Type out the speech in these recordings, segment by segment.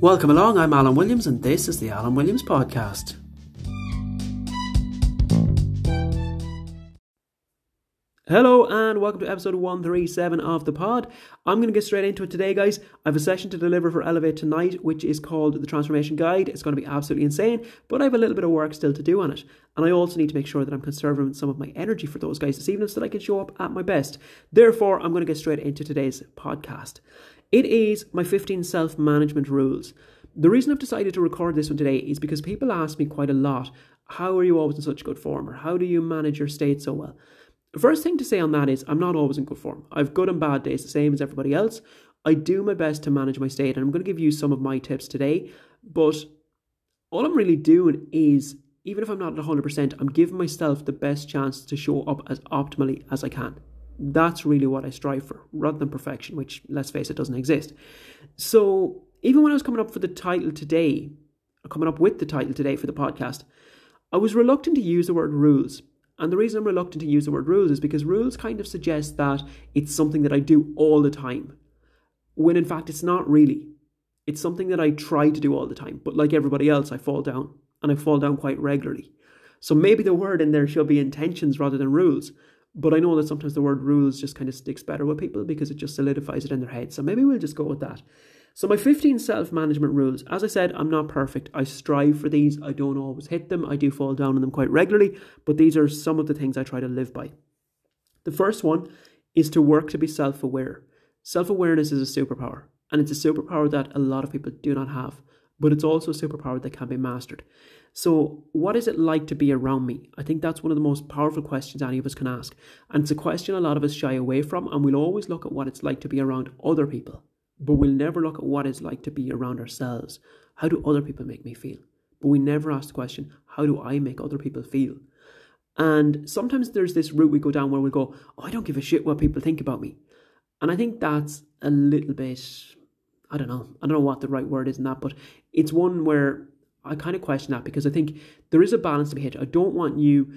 Welcome along, I'm Alan Williams, and this is the Alan Williams Podcast. Hello, and welcome to episode 137 of the pod. I'm going to get straight into it today, guys. I have a session to deliver for Elevate tonight, which is called the Transformation Guide. It's going to be absolutely insane, but I have a little bit of work still to do on it. And I also need to make sure that I'm conserving some of my energy for those guys this evening so that I can show up at my best. Therefore, I'm going to get straight into today's podcast. It is my 15 self management rules. The reason I've decided to record this one today is because people ask me quite a lot how are you always in such good form, or how do you manage your state so well? First thing to say on that is I'm not always in good form. I've good and bad days, the same as everybody else. I do my best to manage my state, and I'm going to give you some of my tips today. But all I'm really doing is, even if I'm not at 100%, I'm giving myself the best chance to show up as optimally as I can. That's really what I strive for, rather than perfection, which, let's face it, doesn't exist. So, even when I was coming up for the title today, coming up with the title today for the podcast, I was reluctant to use the word rules and the reason I'm reluctant to use the word rules is because rules kind of suggest that it's something that I do all the time, when in fact it's not really. It's something that I try to do all the time, but like everybody else, I fall down, and I fall down quite regularly. So maybe the word in there should be intentions rather than rules. But I know that sometimes the word rules just kind of sticks better with people because it just solidifies it in their head. So maybe we'll just go with that. So, my 15 self management rules, as I said, I'm not perfect. I strive for these. I don't always hit them. I do fall down on them quite regularly, but these are some of the things I try to live by. The first one is to work to be self aware. Self awareness is a superpower, and it's a superpower that a lot of people do not have, but it's also a superpower that can be mastered. So, what is it like to be around me? I think that's one of the most powerful questions any of us can ask. And it's a question a lot of us shy away from, and we'll always look at what it's like to be around other people but we'll never look at what it's like to be around ourselves. How do other people make me feel? But we never ask the question, how do I make other people feel? And sometimes there's this route we go down where we go, oh, I don't give a shit what people think about me. And I think that's a little bit, I don't know, I don't know what the right word is in that, but it's one where I kind of question that because I think there is a balance to be hit. I don't want you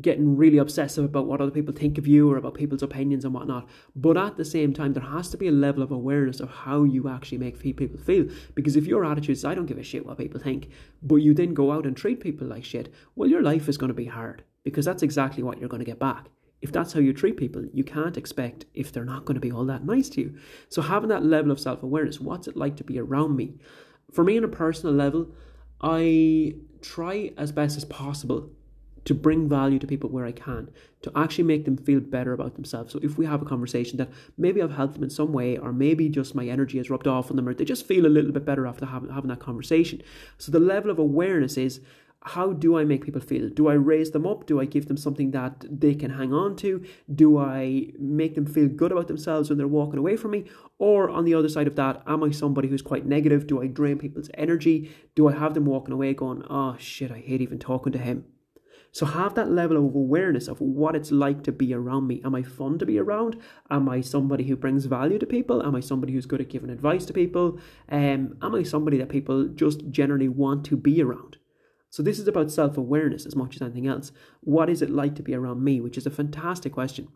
getting really obsessive about what other people think of you or about people's opinions and whatnot. But at the same time, there has to be a level of awareness of how you actually make people feel. Because if your attitude is, I don't give a shit what people think, but you then go out and treat people like shit, well, your life is going to be hard because that's exactly what you're going to get back. If that's how you treat people, you can't expect if they're not going to be all that nice to you. So, having that level of self awareness, what's it like to be around me? For me, on a personal level, I try as best as possible to bring value to people where I can, to actually make them feel better about themselves. So if we have a conversation that maybe I've helped them in some way, or maybe just my energy has rubbed off on them, or they just feel a little bit better after having, having that conversation. So the level of awareness is how do I make people feel? Do I raise them up? Do I give them something that they can hang on to? Do I make them feel good about themselves when they're walking away from me? Or on the other side of that, am I somebody who's quite negative? Do I drain people's energy? Do I have them walking away going, oh shit, I hate even talking to him? So have that level of awareness of what it's like to be around me. Am I fun to be around? Am I somebody who brings value to people? Am I somebody who's good at giving advice to people? Um, am I somebody that people just generally want to be around? So this is about self-awareness as much as anything else. What is it like to be around me? Which is a fantastic question.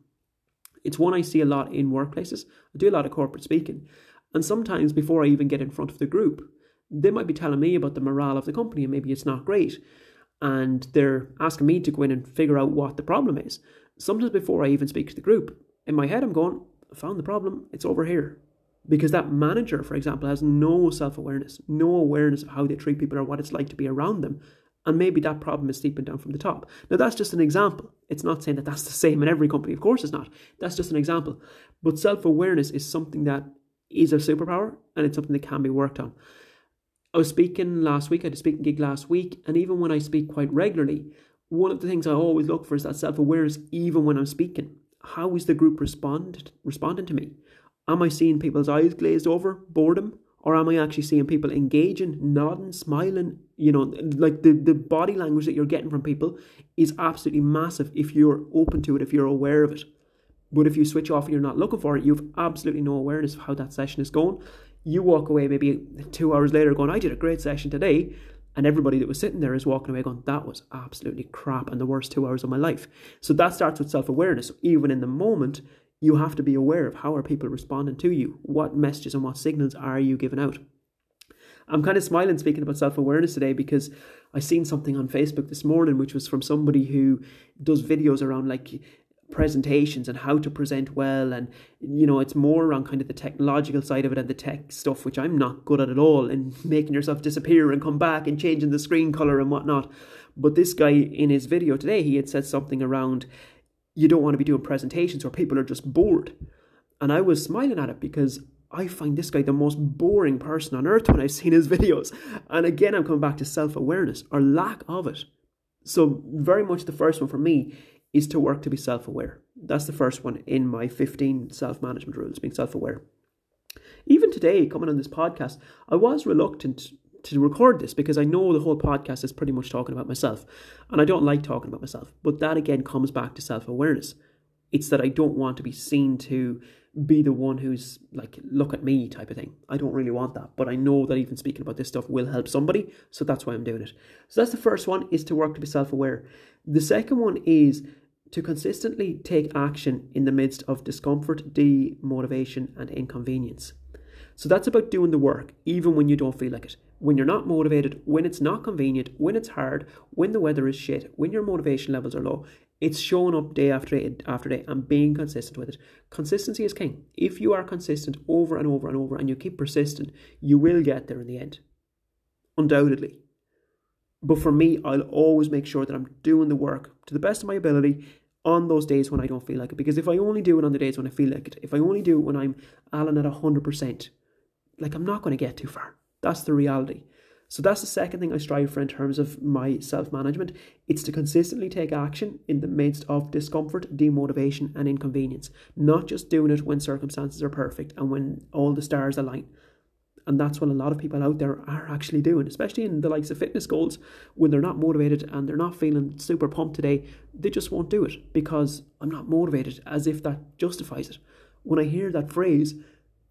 It's one I see a lot in workplaces. I do a lot of corporate speaking. And sometimes before I even get in front of the group, they might be telling me about the morale of the company and maybe it's not great and they're asking me to go in and figure out what the problem is. Sometimes before I even speak to the group, in my head I'm going, I found the problem, it's over here. Because that manager, for example, has no self awareness, no awareness of how they treat people or what it's like to be around them. And maybe that problem is seeping down from the top. Now, that's just an example. It's not saying that that's the same in every company. Of course, it's not. That's just an example. But self awareness is something that is a superpower and it's something that can be worked on. I was speaking last week, I had a speaking gig last week, and even when I speak quite regularly, one of the things I always look for is that self awareness, even when I'm speaking. How is the group respond, responding to me? Am I seeing people's eyes glazed over, boredom? Or am I actually seeing people engaging, nodding, smiling? You know, like the, the body language that you're getting from people is absolutely massive if you're open to it, if you're aware of it. But if you switch off and you're not looking for it, you've absolutely no awareness of how that session is going you walk away maybe two hours later going, I did a great session today. And everybody that was sitting there is walking away going, that was absolutely crap and the worst two hours of my life. So that starts with self awareness. Even in the moment, you have to be aware of how are people responding to you? What messages and what signals are you giving out? I'm kind of smiling speaking about self awareness today because I seen something on Facebook this morning, which was from somebody who does videos around like presentations and how to present well and you know it's more around kind of the technological side of it and the tech stuff which i'm not good at at all and making yourself disappear and come back and changing the screen color and whatnot but this guy in his video today he had said something around you don't want to be doing presentations where people are just bored and i was smiling at it because I find this guy the most boring person on earth when I've seen his videos. And again, I'm coming back to self awareness or lack of it. So, very much the first one for me is to work to be self aware. That's the first one in my 15 self management rules, being self aware. Even today, coming on this podcast, I was reluctant to record this because I know the whole podcast is pretty much talking about myself. And I don't like talking about myself. But that again comes back to self awareness. It's that I don't want to be seen to be the one who's like, look at me type of thing. I don't really want that. But I know that even speaking about this stuff will help somebody. So that's why I'm doing it. So that's the first one is to work to be self aware. The second one is to consistently take action in the midst of discomfort, demotivation, and inconvenience. So that's about doing the work, even when you don't feel like it. When you're not motivated, when it's not convenient, when it's hard, when the weather is shit, when your motivation levels are low, it's showing up day after day after day and being consistent with it. Consistency is king. If you are consistent over and over and over and you keep persistent, you will get there in the end. Undoubtedly. But for me, I'll always make sure that I'm doing the work to the best of my ability on those days when I don't feel like it. Because if I only do it on the days when I feel like it, if I only do it when I'm Alan at 100%, like I'm not going to get too far. That's the reality. So that's the second thing I strive for in terms of my self management. It's to consistently take action in the midst of discomfort, demotivation, and inconvenience, not just doing it when circumstances are perfect and when all the stars align. And that's what a lot of people out there are actually doing, especially in the likes of fitness goals. When they're not motivated and they're not feeling super pumped today, they just won't do it because I'm not motivated, as if that justifies it. When I hear that phrase,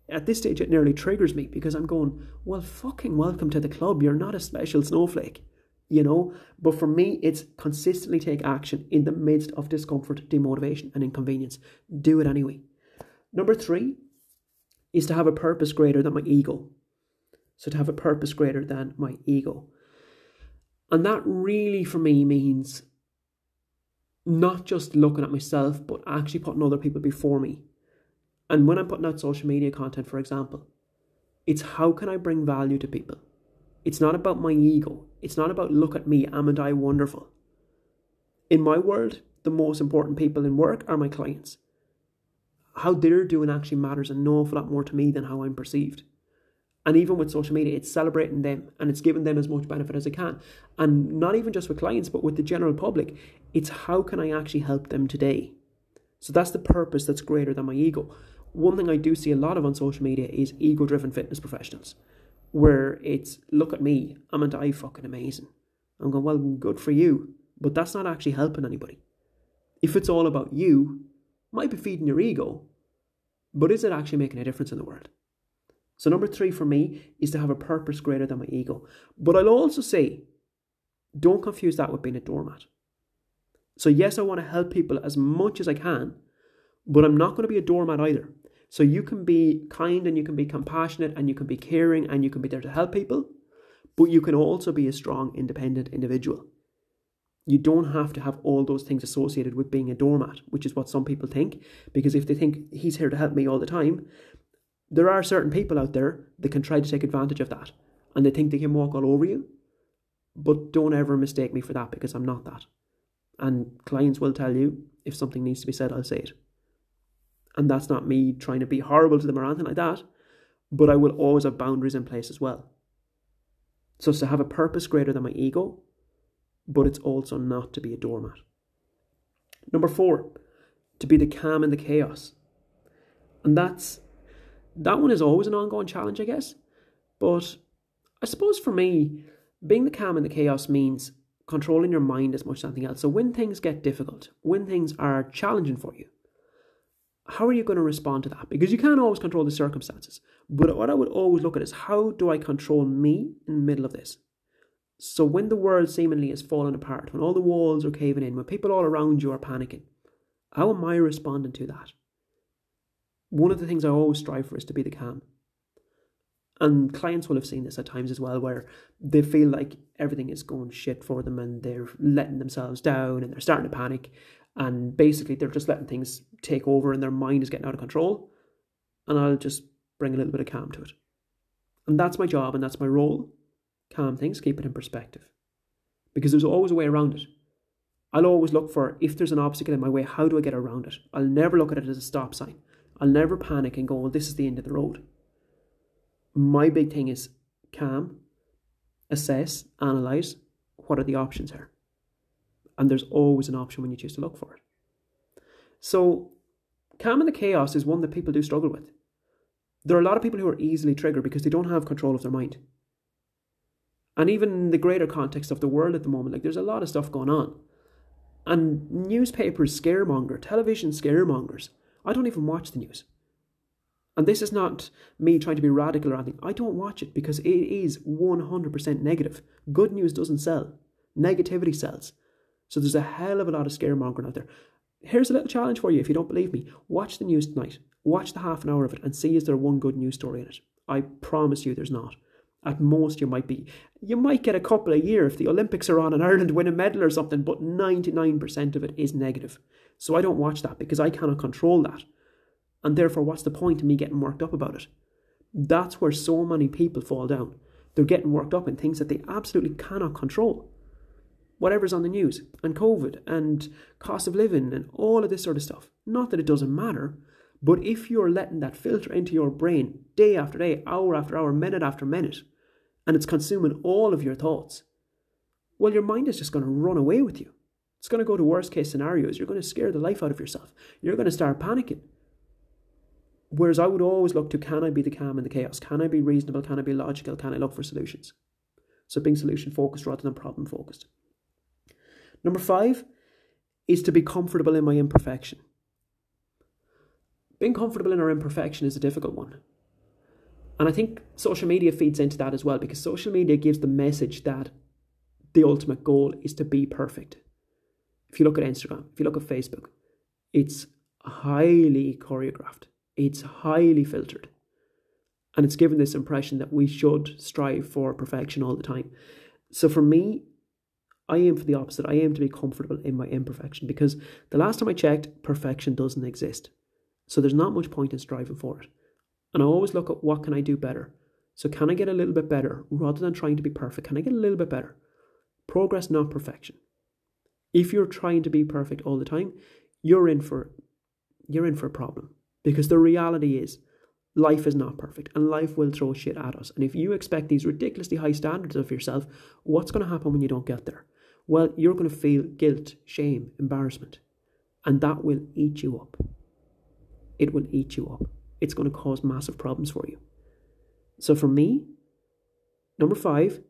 at this stage it nearly triggers me because I'm going, well, fucking welcome to the club. You're not a special snowflake, you know? But for me, it's consistently take action in the midst of discomfort, demotivation, and inconvenience. Do it anyway. Number three is to have a purpose greater than my ego. So to have a purpose greater than my ego. And that really for me means not just looking at myself, but actually putting other people before me. And when I'm putting out social media content, for example, it's how can I bring value to people? It's not about my ego. It's not about look at me, am and I wonderful? In my world, the most important people in work are my clients. How they're doing actually matters an awful lot more to me than how I'm perceived. And even with social media, it's celebrating them and it's giving them as much benefit as it can. And not even just with clients, but with the general public, it's how can I actually help them today? So that's the purpose that's greater than my ego. One thing I do see a lot of on social media is ego driven fitness professionals, where it's look at me, I'm and I fucking amazing. I'm going, well, good for you, but that's not actually helping anybody. If it's all about you, might be feeding your ego, but is it actually making a difference in the world? So, number three for me is to have a purpose greater than my ego. But I'll also say, don't confuse that with being a doormat. So, yes, I want to help people as much as I can, but I'm not going to be a doormat either. So, you can be kind and you can be compassionate and you can be caring and you can be there to help people, but you can also be a strong, independent individual. You don't have to have all those things associated with being a doormat, which is what some people think. Because if they think he's here to help me all the time, there are certain people out there that can try to take advantage of that and they think they can walk all over you. But don't ever mistake me for that because I'm not that. And clients will tell you if something needs to be said, I'll say it. And that's not me trying to be horrible to them or anything like that, but I will always have boundaries in place as well. So it's to have a purpose greater than my ego, but it's also not to be a doormat. Number four, to be the calm in the chaos. And that's that one is always an ongoing challenge, I guess. But I suppose for me, being the calm in the chaos means controlling your mind as much as anything else. So when things get difficult, when things are challenging for you, how are you going to respond to that? Because you can't always control the circumstances. But what I would always look at is how do I control me in the middle of this? So when the world seemingly is falling apart, when all the walls are caving in, when people all around you are panicking, how am I responding to that? one of the things I always strive for is to be the calm. And clients will have seen this at times as well, where they feel like everything is going shit for them and they're letting themselves down and they're starting to panic. And basically, they're just letting things take over and their mind is getting out of control. And I'll just bring a little bit of calm to it. And that's my job and that's my role. Calm things, keep it in perspective. Because there's always a way around it. I'll always look for if there's an obstacle in my way, how do I get around it? I'll never look at it as a stop sign. I'll never panic and go, well, this is the end of the road. My big thing is calm, assess, analyze what are the options here. And there's always an option when you choose to look for it. So, calm in the chaos is one that people do struggle with. There are a lot of people who are easily triggered because they don't have control of their mind. And even in the greater context of the world at the moment, like there's a lot of stuff going on. And newspapers scaremonger, television scaremongers. I don't even watch the news. And this is not me trying to be radical or anything. I don't watch it because it is 100% negative. Good news doesn't sell, negativity sells. So there's a hell of a lot of scaremongering out there. Here's a little challenge for you if you don't believe me. Watch the news tonight. Watch the half an hour of it and see is there one good news story in it. I promise you there's not. At most, you might be. You might get a couple a year if the Olympics are on and Ireland win a medal or something, but 99% of it is negative. So I don't watch that because I cannot control that. And therefore, what's the point of me getting worked up about it? That's where so many people fall down. They're getting worked up in things that they absolutely cannot control. Whatever's on the news, and COVID, and cost of living, and all of this sort of stuff. Not that it doesn't matter, but if you're letting that filter into your brain day after day, hour after hour, minute after minute, and it's consuming all of your thoughts, well, your mind is just going to run away with you. It's going to go to worst case scenarios. You're going to scare the life out of yourself. You're going to start panicking. Whereas I would always look to can I be the calm in the chaos? Can I be reasonable? Can I be logical? Can I look for solutions? So being solution focused rather than problem focused. Number five is to be comfortable in my imperfection. Being comfortable in our imperfection is a difficult one. And I think social media feeds into that as well because social media gives the message that the ultimate goal is to be perfect. If you look at Instagram, if you look at Facebook, it's highly choreographed, it's highly filtered. And it's given this impression that we should strive for perfection all the time. So for me, I aim for the opposite. I aim to be comfortable in my imperfection because the last time I checked, perfection doesn't exist. So there's not much point in striving for it. And I always look at what can I do better. So can I get a little bit better rather than trying to be perfect? Can I get a little bit better? Progress, not perfection. If you're trying to be perfect all the time, you're in for you're in for a problem. Because the reality is life is not perfect and life will throw shit at us. And if you expect these ridiculously high standards of yourself, what's going to happen when you don't get there? Well, you're going to feel guilt, shame, embarrassment, and that will eat you up. It will eat you up it's going to cause massive problems for you. So for me, number five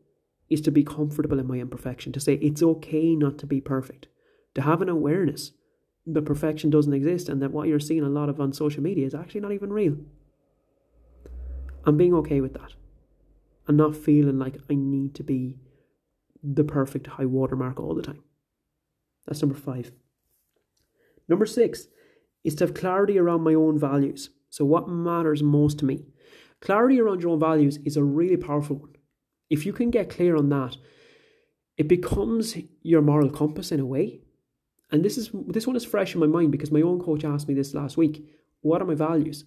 is to be comfortable in my imperfection, to say it's okay not to be perfect, to have an awareness that perfection doesn't exist and that what you're seeing a lot of on social media is actually not even real. I'm being okay with that and not feeling like I need to be the perfect high watermark all the time. That's number five. Number six is to have clarity around my own values. So, what matters most to me? Clarity around your own values is a really powerful one. If you can get clear on that, it becomes your moral compass in a way. And this is this one is fresh in my mind because my own coach asked me this last week. What are my values?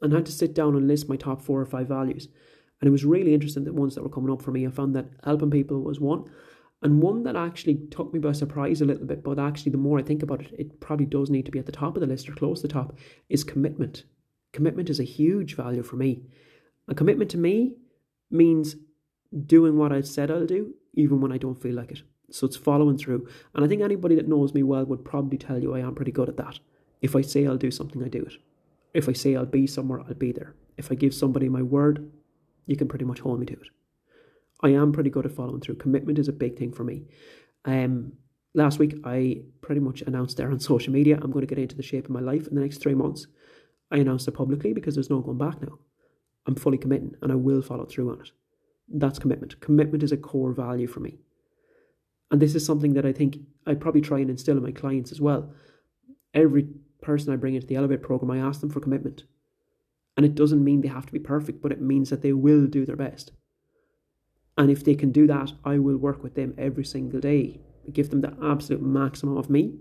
And I had to sit down and list my top four or five values. And it was really interesting the ones that were coming up for me. I found that helping people was one. And one that actually took me by surprise a little bit, but actually the more I think about it, it probably does need to be at the top of the list or close to the top, is commitment. Commitment is a huge value for me. A commitment to me means doing what I said I'll do, even when I don't feel like it. So it's following through. And I think anybody that knows me well would probably tell you I am pretty good at that. If I say I'll do something, I do it. If I say I'll be somewhere, I'll be there. If I give somebody my word, you can pretty much hold me to it. I am pretty good at following through. Commitment is a big thing for me. Um, last week, I pretty much announced there on social media I'm going to get into the shape of my life in the next three months. I announced it publicly because there's no going back now. I'm fully committing and I will follow through on it. That's commitment. Commitment is a core value for me. And this is something that I think I probably try and instill in my clients as well. Every person I bring into the Elevate program, I ask them for commitment. And it doesn't mean they have to be perfect, but it means that they will do their best. And if they can do that, I will work with them every single day, give them the absolute maximum of me.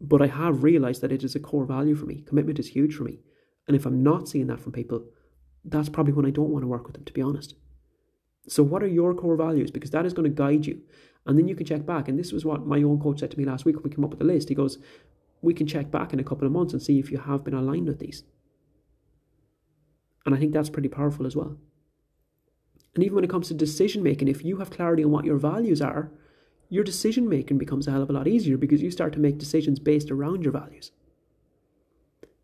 But I have realized that it is a core value for me. Commitment is huge for me. And if I'm not seeing that from people, that's probably when I don't want to work with them, to be honest. So, what are your core values? Because that is going to guide you. And then you can check back. And this was what my own coach said to me last week when we came up with the list. He goes, We can check back in a couple of months and see if you have been aligned with these. And I think that's pretty powerful as well. And even when it comes to decision making, if you have clarity on what your values are, your decision making becomes a hell of a lot easier because you start to make decisions based around your values.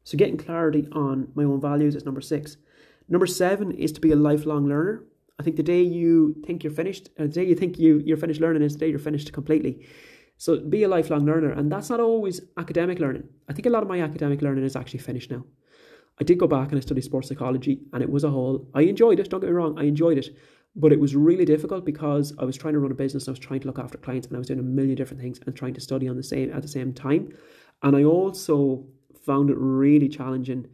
So, getting clarity on my own values is number six. Number seven is to be a lifelong learner. I think the day you think you're finished, uh, the day you think you, you're finished learning is the day you're finished completely. So be a lifelong learner. And that's not always academic learning. I think a lot of my academic learning is actually finished now. I did go back and I studied sports psychology and it was a whole, I enjoyed it, don't get me wrong, I enjoyed it. But it was really difficult because I was trying to run a business, I was trying to look after clients, and I was doing a million different things and trying to study on the same at the same time. And I also found it really challenging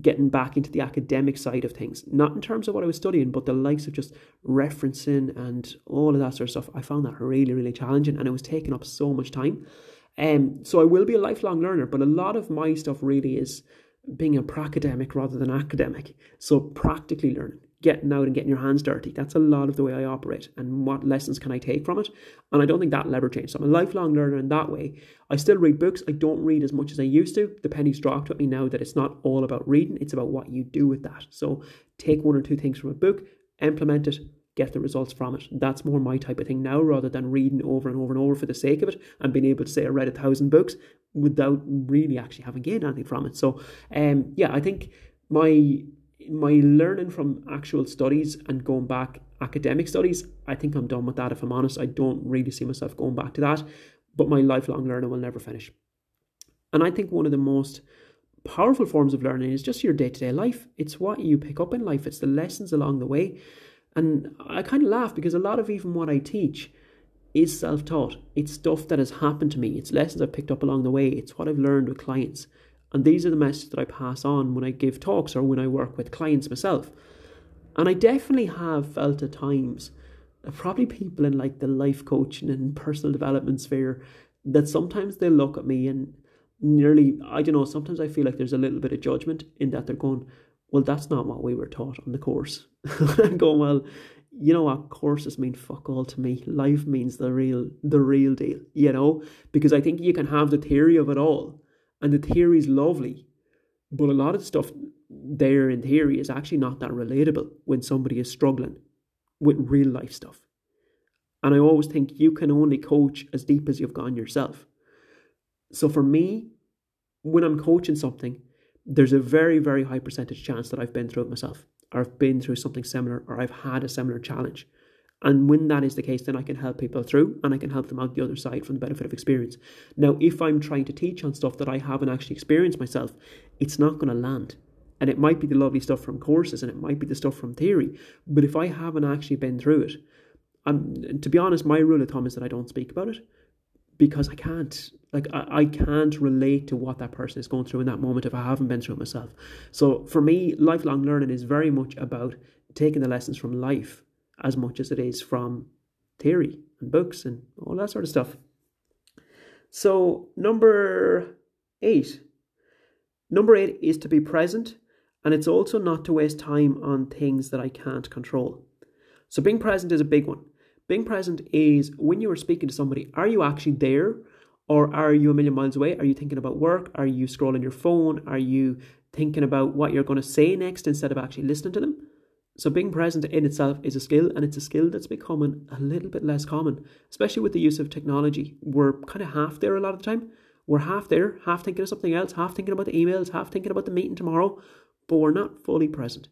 getting back into the academic side of things, not in terms of what I was studying, but the likes of just referencing and all of that sort of stuff. I found that really, really challenging and it was taking up so much time. Um, so I will be a lifelong learner, but a lot of my stuff really is being a pracademic rather than academic. So practically learning getting out and getting your hands dirty. That's a lot of the way I operate and what lessons can I take from it. And I don't think that'll ever change. So I'm a lifelong learner in that way. I still read books. I don't read as much as I used to. The penny's dropped with me now that it's not all about reading, it's about what you do with that. So take one or two things from a book, implement it, get the results from it. That's more my type of thing now rather than reading over and over and over for the sake of it and being able to say I read a thousand books without really actually having gained anything from it. So um yeah, I think my my learning from actual studies and going back academic studies, I think I'm done with that. If I'm honest, I don't really see myself going back to that. But my lifelong learning will never finish. And I think one of the most powerful forms of learning is just your day to day life. It's what you pick up in life, it's the lessons along the way. And I kind of laugh because a lot of even what I teach is self taught. It's stuff that has happened to me, it's lessons I've picked up along the way, it's what I've learned with clients. And these are the messages that I pass on when I give talks or when I work with clients myself. And I definitely have felt at times, probably people in like the life coaching and personal development sphere, that sometimes they look at me and nearly, I don't know, sometimes I feel like there's a little bit of judgment in that they're going, well, that's not what we were taught on the course. I'm going, well, you know what, courses mean fuck all to me. Life means the real, the real deal, you know, because I think you can have the theory of it all and the theory is lovely, but a lot of stuff there in theory is actually not that relatable when somebody is struggling with real life stuff. And I always think you can only coach as deep as you've gone yourself. So for me, when I'm coaching something, there's a very, very high percentage chance that I've been through it myself, or I've been through something similar, or I've had a similar challenge. And when that is the case, then I can help people through and I can help them out the other side from the benefit of experience. Now, if I'm trying to teach on stuff that I haven't actually experienced myself, it's not going to land. And it might be the lovely stuff from courses and it might be the stuff from theory. But if I haven't actually been through it, I'm, to be honest, my rule of thumb is that I don't speak about it because I can't. Like, I, I can't relate to what that person is going through in that moment if I haven't been through it myself. So for me, lifelong learning is very much about taking the lessons from life as much as it is from theory and books and all that sort of stuff. So, number eight. Number eight is to be present, and it's also not to waste time on things that I can't control. So, being present is a big one. Being present is when you are speaking to somebody, are you actually there or are you a million miles away? Are you thinking about work? Are you scrolling your phone? Are you thinking about what you're going to say next instead of actually listening to them? So being present in itself is a skill, and it's a skill that's becoming a little bit less common, especially with the use of technology. We're kind of half there a lot of the time. We're half there, half thinking of something else, half thinking about the emails, half thinking about the meeting tomorrow, but we're not fully present.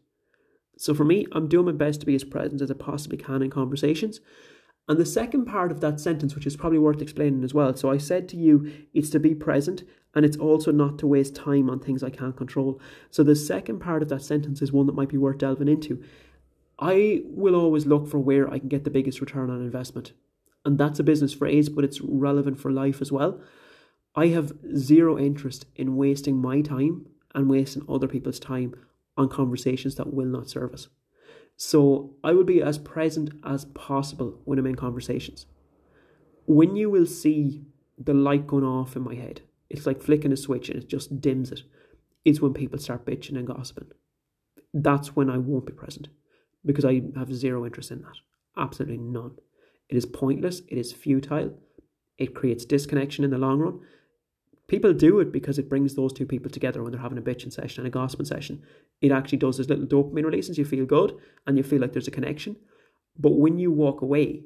So for me, I'm doing my best to be as present as I possibly can in conversations. And the second part of that sentence, which is probably worth explaining as well. So I said to you, it's to be present and it's also not to waste time on things I can't control. So the second part of that sentence is one that might be worth delving into. I will always look for where I can get the biggest return on investment. And that's a business phrase, but it's relevant for life as well. I have zero interest in wasting my time and wasting other people's time on conversations that will not serve us. So I will be as present as possible when I'm in conversations. When you will see the light going off in my head, it's like flicking a switch and it just dims it, is when people start bitching and gossiping. That's when I won't be present because I have zero interest in that. Absolutely none. It is pointless, it is futile, it creates disconnection in the long run. People do it because it brings those two people together when they're having a bitching session and a gossiping session. It actually does this little dopamine releases. You feel good and you feel like there's a connection. But when you walk away,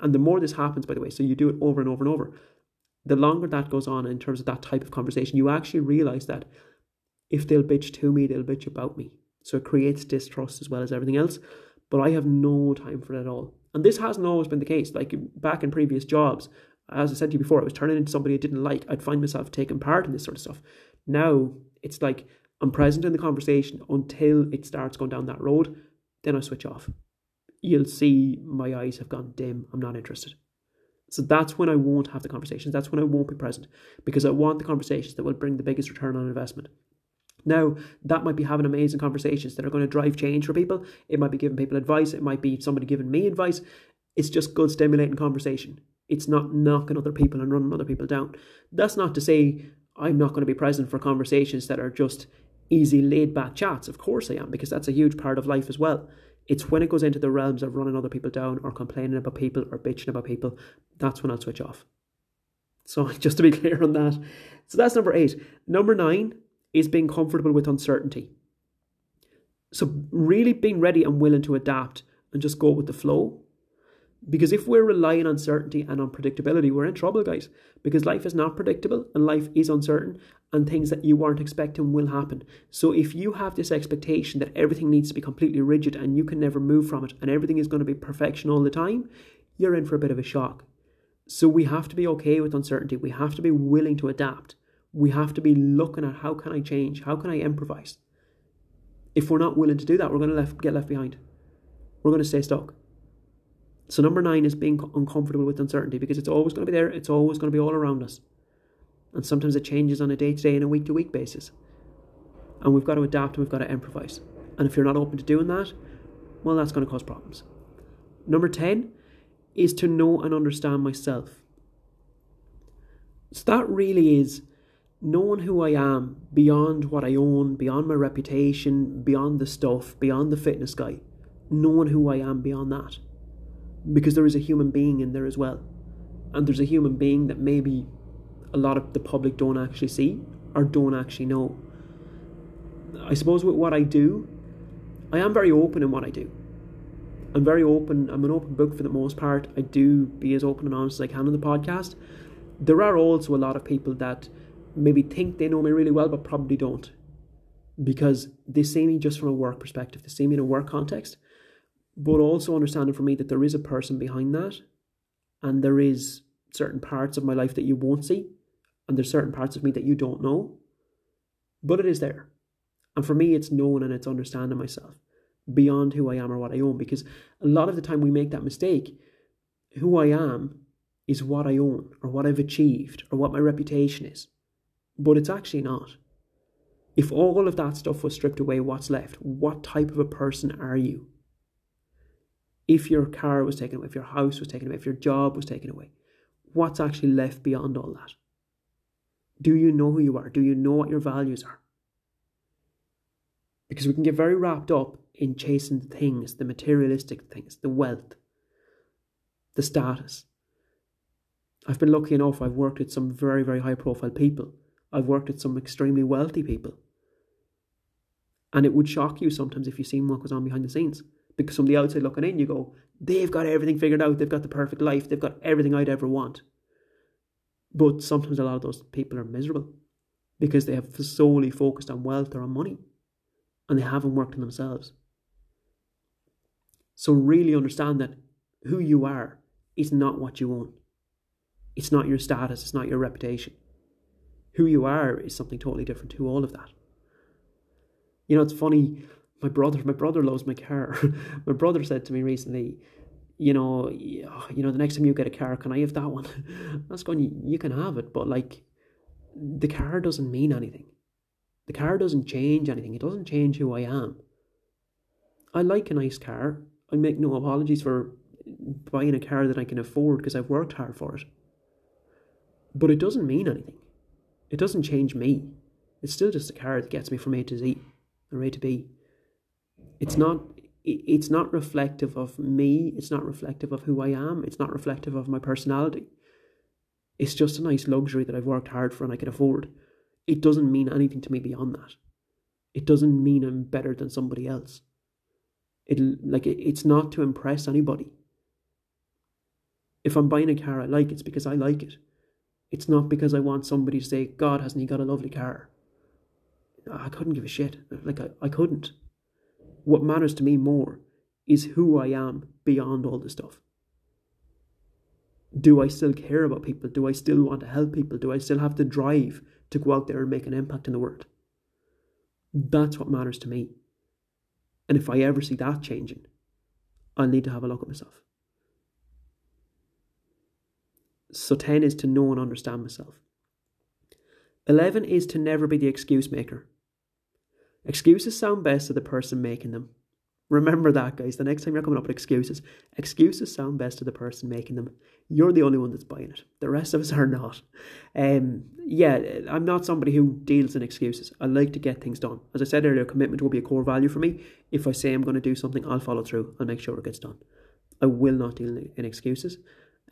and the more this happens, by the way, so you do it over and over and over, the longer that goes on in terms of that type of conversation, you actually realize that if they'll bitch to me, they'll bitch about me. So it creates distrust as well as everything else. But I have no time for it at all. And this hasn't always been the case. Like back in previous jobs, as I said to you before, I was turning into somebody I didn't like. I'd find myself taking part in this sort of stuff. Now it's like I'm present in the conversation until it starts going down that road. Then I switch off. You'll see my eyes have gone dim. I'm not interested. So that's when I won't have the conversations. That's when I won't be present because I want the conversations that will bring the biggest return on investment. Now, that might be having amazing conversations that are going to drive change for people. It might be giving people advice. It might be somebody giving me advice. It's just good, stimulating conversation. It's not knocking other people and running other people down. That's not to say I'm not going to be present for conversations that are just easy, laid back chats. Of course I am, because that's a huge part of life as well. It's when it goes into the realms of running other people down or complaining about people or bitching about people, that's when I'll switch off. So, just to be clear on that. So, that's number eight. Number nine, is being comfortable with uncertainty. So, really being ready and willing to adapt and just go with the flow. Because if we're relying on certainty and unpredictability, we're in trouble, guys. Because life is not predictable and life is uncertain, and things that you weren't expecting will happen. So, if you have this expectation that everything needs to be completely rigid and you can never move from it and everything is going to be perfection all the time, you're in for a bit of a shock. So, we have to be okay with uncertainty. We have to be willing to adapt we have to be looking at how can I change? How can I improvise? If we're not willing to do that, we're going to left, get left behind. We're going to stay stuck. So number nine is being uncomfortable with uncertainty because it's always going to be there. It's always going to be all around us. And sometimes it changes on a day to day and a week to week basis. And we've got to adapt and we've got to improvise. And if you're not open to doing that, well, that's going to cause problems. Number 10 is to know and understand myself. So that really is knowing who I am beyond what I own, beyond my reputation, beyond the stuff, beyond the fitness guy, knowing who I am beyond that. Because there is a human being in there as well. And there's a human being that maybe a lot of the public don't actually see or don't actually know. I suppose with what I do, I am very open in what I do. I'm very open. I'm an open book for the most part. I do be as open and honest as I can on the podcast. There are also a lot of people that maybe think they know me really well, but probably don't. Because they see me just from a work perspective, they see me in a work context, but also understanding for me that there is a person behind that, and there is certain parts of my life that you won't see, and there's certain parts of me that you don't know, but it is there. And for me, it's knowing and it's understanding myself beyond who I am or what I own, because a lot of the time we make that mistake. Who I am is what I own, or what I've achieved, or what my reputation is. But it's actually not. If all of that stuff was stripped away, what's left? What type of a person are you? If your car was taken away, if your house was taken away, if your job was taken away, what's actually left beyond all that? Do you know who you are? Do you know what your values are? Because we can get very wrapped up in chasing the things, the materialistic things, the wealth, the status. I've been lucky enough, I've worked with some very, very high profile people I've worked with some extremely wealthy people. And it would shock you sometimes if you seen what goes on behind the scenes. Because from the outside looking in, you go, they've got everything figured out, they've got the perfect life, they've got everything I'd ever want. But sometimes a lot of those people are miserable because they have solely focused on wealth or on money and they haven't worked on themselves. So, really understand that who you are is not what you own. It's not your status, it's not your reputation who you are is something totally different to all of that. You know, it's funny. My brother, my brother loves my car. my brother said to me recently, you know, you know, the next time you get a car, can I have that one? That's going. You can have it, but like, the car doesn't mean anything. The car doesn't change anything, it doesn't change who I am. I like a nice car. I make no apologies for buying a car that I can afford because I've worked hard for it. But it doesn't mean anything. It doesn't change me. It's still just a car that gets me from A to Z or A to B. It's not it's not reflective of me, it's not reflective of who I am, it's not reflective of my personality. It's just a nice luxury that I've worked hard for and I can afford. It doesn't mean anything to me beyond that. It doesn't mean I'm better than somebody else. It like it, it's not to impress anybody. If I'm buying a car I like, it's because I like it. It's not because I want somebody to say, God, hasn't he got a lovely car? I couldn't give a shit. Like, I, I couldn't. What matters to me more is who I am beyond all the stuff. Do I still care about people? Do I still want to help people? Do I still have the drive to go out there and make an impact in the world? That's what matters to me. And if I ever see that changing, I'll need to have a look at myself. So 10 is to know and understand myself. 11 is to never be the excuse maker. Excuses sound best to the person making them. Remember that, guys. The next time you're coming up with excuses, excuses sound best to the person making them. You're the only one that's buying it. The rest of us are not. Um, yeah, I'm not somebody who deals in excuses. I like to get things done. As I said earlier, commitment will be a core value for me. If I say I'm going to do something, I'll follow through. I'll make sure it gets done. I will not deal in excuses.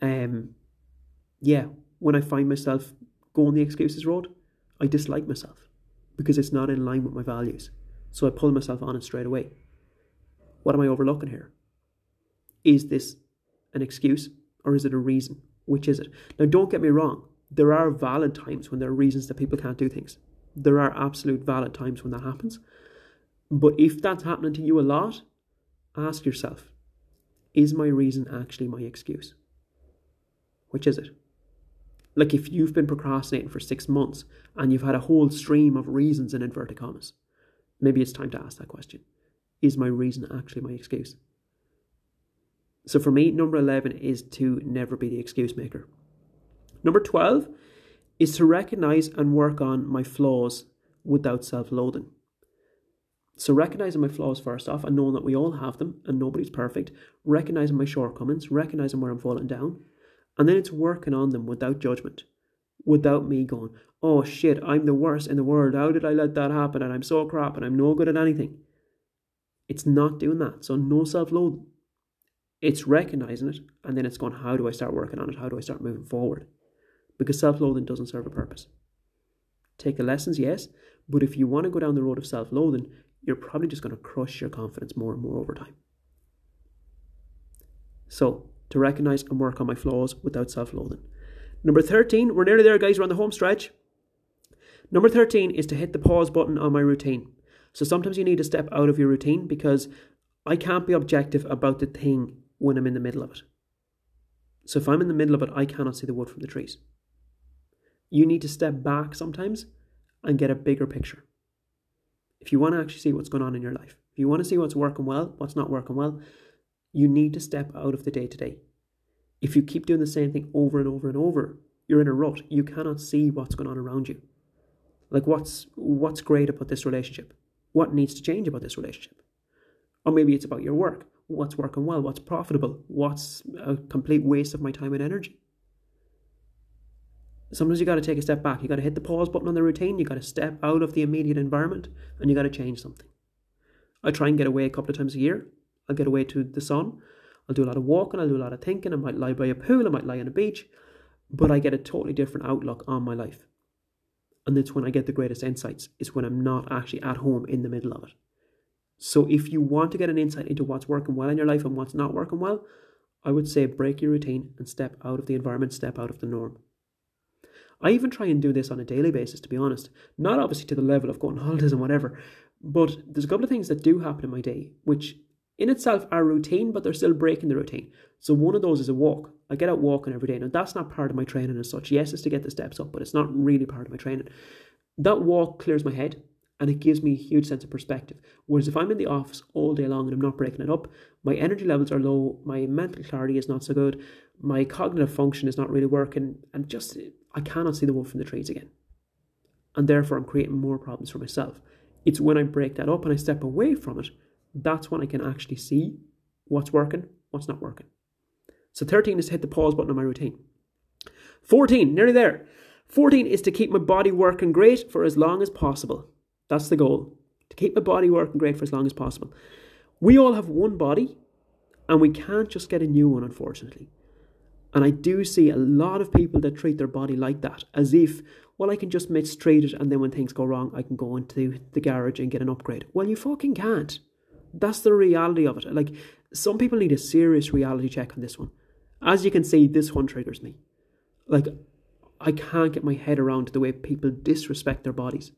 Um, yeah, when I find myself going the excuses road, I dislike myself because it's not in line with my values. So I pull myself on it straight away. What am I overlooking here? Is this an excuse or is it a reason? Which is it? Now, don't get me wrong. There are valid times when there are reasons that people can't do things. There are absolute valid times when that happens. But if that's happening to you a lot, ask yourself is my reason actually my excuse? Which is it? Like if you've been procrastinating for six months and you've had a whole stream of reasons in inverted commas, maybe it's time to ask that question. Is my reason actually my excuse? So for me, number 11 is to never be the excuse maker. Number 12 is to recognize and work on my flaws without self loathing. So, recognizing my flaws first off and knowing that we all have them and nobody's perfect, recognizing my shortcomings, recognizing where I'm falling down, and then it's working on them without judgment, without me going, oh shit, I'm the worst in the world. How did I let that happen? And I'm so crap and I'm no good at anything. It's not doing that. So, no self loathing. It's recognizing it and then it's going, how do I start working on it? How do I start moving forward? Because self loathing doesn't serve a purpose. Take the lessons, yes, but if you want to go down the road of self loathing, you're probably just going to crush your confidence more and more over time. So, to recognize and work on my flaws without self loathing. Number 13, we're nearly there, guys, we're on the home stretch. Number 13 is to hit the pause button on my routine. So sometimes you need to step out of your routine because I can't be objective about the thing when I'm in the middle of it. So if I'm in the middle of it, I cannot see the wood from the trees. You need to step back sometimes and get a bigger picture. If you want to actually see what's going on in your life, if you want to see what's working well, what's not working well, you need to step out of the day to day. If you keep doing the same thing over and over and over, you're in a rut. You cannot see what's going on around you. Like what's what's great about this relationship? What needs to change about this relationship? Or maybe it's about your work. What's working well? What's profitable? What's a complete waste of my time and energy? Sometimes you got to take a step back. You got to hit the pause button on the routine. You got to step out of the immediate environment and you got to change something. I try and get away a couple of times a year. I'll get away to the sun. I'll do a lot of walking. I'll do a lot of thinking. I might lie by a pool. I might lie on a beach. But I get a totally different outlook on my life. And that's when I get the greatest insights, is when I'm not actually at home in the middle of it. So if you want to get an insight into what's working well in your life and what's not working well, I would say break your routine and step out of the environment, step out of the norm. I even try and do this on a daily basis, to be honest. Not obviously to the level of going holidays and whatever, but there's a couple of things that do happen in my day, which in itself are routine, but they're still breaking the routine. So one of those is a walk. I get out walking every day. Now that's not part of my training as such. Yes, it's to get the steps up, but it's not really part of my training. That walk clears my head and it gives me a huge sense of perspective. Whereas if I'm in the office all day long and I'm not breaking it up, my energy levels are low, my mental clarity is not so good, my cognitive function is not really working, and just I cannot see the wood from the trees again. and therefore I'm creating more problems for myself. It's when I break that up and I step away from it, that's when I can actually see what's working, what's not working. So 13 is to hit the pause button on my routine. 14, nearly there. 14 is to keep my body working great for as long as possible. That's the goal. To keep my body working great for as long as possible. We all have one body and we can't just get a new one, unfortunately. And I do see a lot of people that treat their body like that, as if, well, I can just mistreat it, and then when things go wrong, I can go into the garage and get an upgrade. Well, you fucking can't. That's the reality of it. Like, some people need a serious reality check on this one. As you can see, this one triggers me. Like, I can't get my head around the way people disrespect their bodies.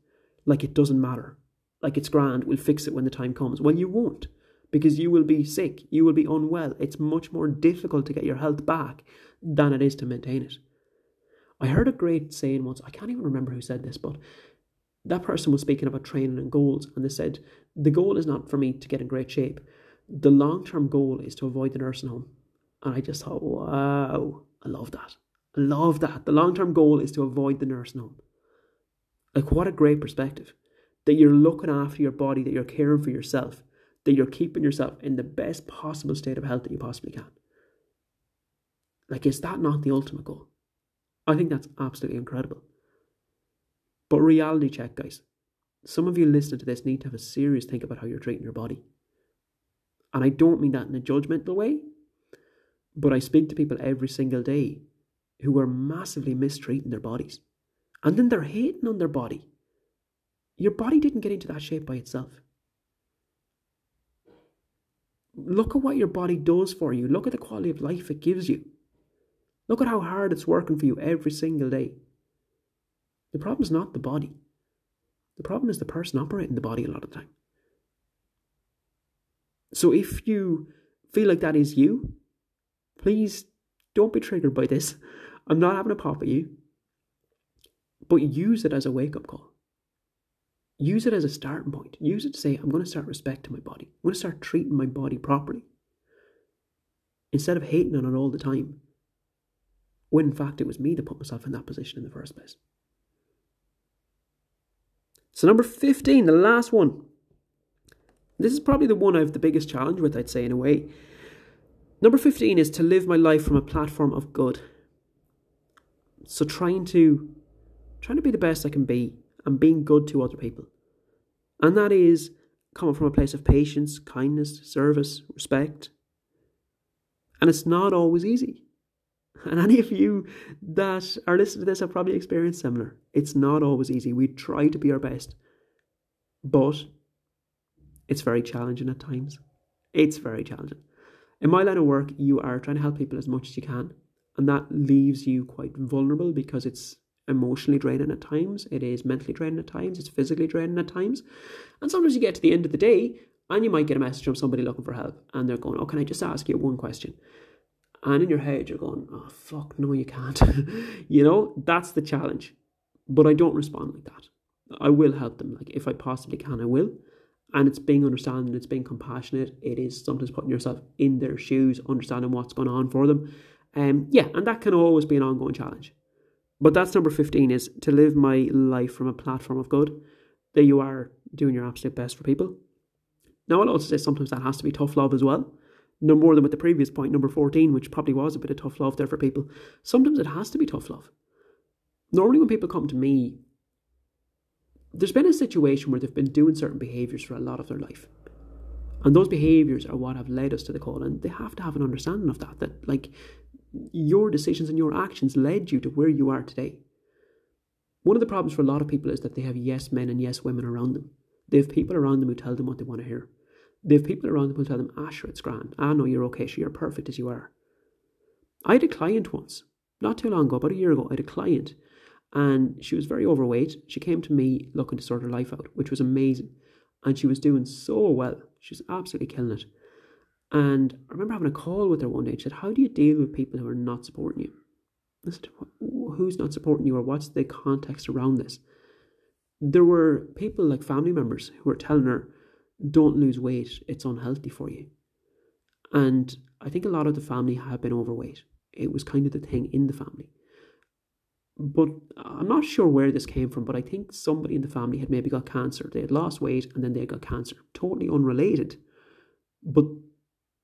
Like, it doesn't matter. Like, it's grand, we'll fix it when the time comes. Well, you won't because you will be sick, you will be unwell. It's much more difficult to get your health back than it is to maintain it. I heard a great saying once, I can't even remember who said this, but that person was speaking about training and goals, and they said, The goal is not for me to get in great shape. The long term goal is to avoid the nursing home. And I just thought, wow, I love that. I love that. The long term goal is to avoid the nursing home. Like, what a great perspective. That you're looking after your body, that you're caring for yourself, that you're keeping yourself in the best possible state of health that you possibly can. Like, is that not the ultimate goal? I think that's absolutely incredible. But reality check, guys. Some of you listening to this need to have a serious think about how you're treating your body. And I don't mean that in a judgmental way, but I speak to people every single day who are massively mistreating their bodies. And then they're hating on their body. Your body didn't get into that shape by itself. Look at what your body does for you. Look at the quality of life it gives you. Look at how hard it's working for you every single day. The problem is not the body. The problem is the person operating the body a lot of the time. So if you feel like that is you, please don't be triggered by this. I'm not having a pop at you. But use it as a wake up call. Use it as a starting point. Use it to say, I'm going to start respecting my body. I'm going to start treating my body properly. Instead of hating on it all the time. When in fact it was me that put myself in that position in the first place. So, number 15, the last one. This is probably the one I have the biggest challenge with, I'd say, in a way. Number 15 is to live my life from a platform of good. So, trying to trying to be the best I can be and being good to other people. And that is coming from a place of patience, kindness, service, respect. And it's not always easy. And any of you that are listening to this have probably experienced similar. It's not always easy. We try to be our best, but it's very challenging at times. It's very challenging. In my line of work, you are trying to help people as much as you can, and that leaves you quite vulnerable because it's emotionally draining at times, it is mentally draining at times, it's physically draining at times. And sometimes you get to the end of the day and you might get a message from somebody looking for help and they're going, Oh, can I just ask you one question? And in your head, you're going, Oh, fuck, no, you can't. you know, that's the challenge. But I don't respond like that. I will help them. Like, if I possibly can, I will. And it's being understanding, it's being compassionate. It is sometimes putting yourself in their shoes, understanding what's going on for them. Um, yeah, and that can always be an ongoing challenge. But that's number 15 is to live my life from a platform of good, that you are doing your absolute best for people. Now, I'll also say sometimes that has to be tough love as well. No more than with the previous point, number 14, which probably was a bit of tough love there for people. Sometimes it has to be tough love. Normally, when people come to me, there's been a situation where they've been doing certain behaviours for a lot of their life. And those behaviours are what have led us to the call. And they have to have an understanding of that, that like your decisions and your actions led you to where you are today. One of the problems for a lot of people is that they have yes men and yes women around them. They have people around them who tell them what they want to hear. They have people around them who tell them, ah, sure, it's grand. Ah, no, you're okay. Sure, you're perfect as you are. I had a client once, not too long ago, about a year ago. I had a client and she was very overweight. She came to me looking to sort her life out, which was amazing. And she was doing so well. She was absolutely killing it. And I remember having a call with her one day. She said, How do you deal with people who are not supporting you? I said, Who's not supporting you, or what's the context around this? There were people like family members who were telling her, Don't lose weight, it's unhealthy for you. And I think a lot of the family have been overweight. It was kind of the thing in the family. but I'm not sure where this came from, but I think somebody in the family had maybe got cancer. They had lost weight and then they got cancer. Totally unrelated. But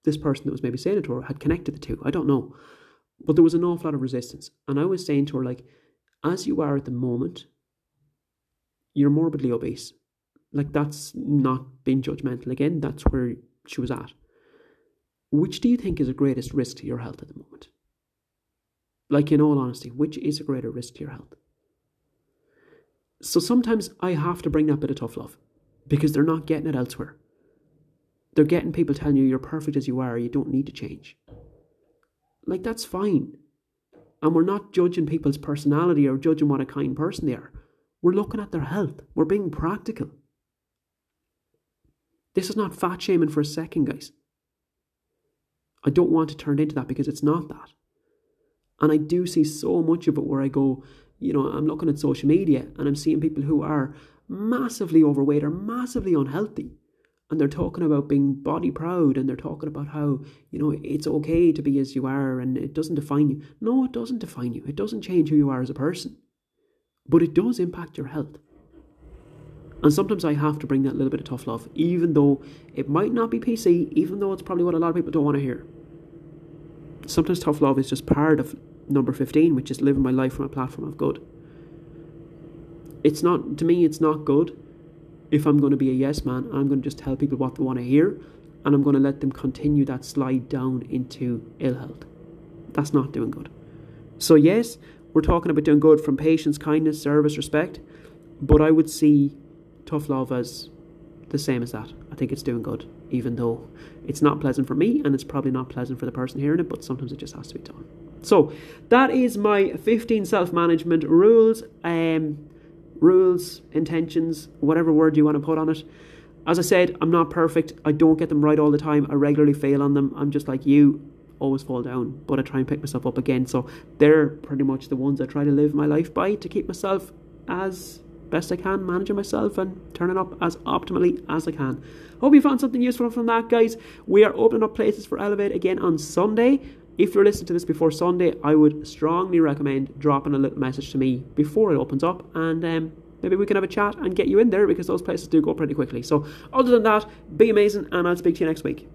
this person that was maybe saying it to her had connected the two. I don't know. But there was an awful lot of resistance. And I was saying to her, like, as you are at the moment, you're morbidly obese. Like, that's not being judgmental. Again, that's where she was at. Which do you think is the greatest risk to your health at the moment? Like, in all honesty, which is a greater risk to your health? So sometimes I have to bring that bit of tough love because they're not getting it elsewhere. They're getting people telling you you're perfect as you are, you don't need to change. Like, that's fine. And we're not judging people's personality or judging what a kind person they are. We're looking at their health. We're being practical. This is not fat shaming for a second, guys. I don't want to turn into that because it's not that. And I do see so much of it where I go, you know, I'm looking at social media and I'm seeing people who are massively overweight or massively unhealthy. And they're talking about being body proud and they're talking about how, you know, it's okay to be as you are and it doesn't define you. No, it doesn't define you. It doesn't change who you are as a person. But it does impact your health. And sometimes I have to bring that little bit of tough love, even though it might not be PC, even though it's probably what a lot of people don't want to hear. Sometimes tough love is just part of number 15, which is living my life from a platform of good. It's not, to me, it's not good if I'm going to be a yes man, I'm going to just tell people what they want to hear and I'm going to let them continue that slide down into ill health. That's not doing good. So, yes, we're talking about doing good from patience, kindness, service, respect, but I would see tough love as the same as that. I think it's doing good, even though it's not pleasant for me and it's probably not pleasant for the person hearing it, but sometimes it just has to be done. So, that is my 15 self management rules. Um, rules, intentions, whatever word you want to put on it. As I said, I'm not perfect. I don't get them right all the time. I regularly fail on them. I'm just like you, always fall down, but I try and pick myself up again. So they're pretty much the ones I try to live my life by to keep myself as best I can, managing myself and turning up as optimally as I can. Hope you found something useful from that, guys. We are opening up places for Elevate again on Sunday. If you're listening to this before Sunday, I would strongly recommend dropping a little message to me before it opens up and um, maybe we can have a chat and get you in there because those places do go pretty quickly. So, other than that, be amazing and I'll speak to you next week.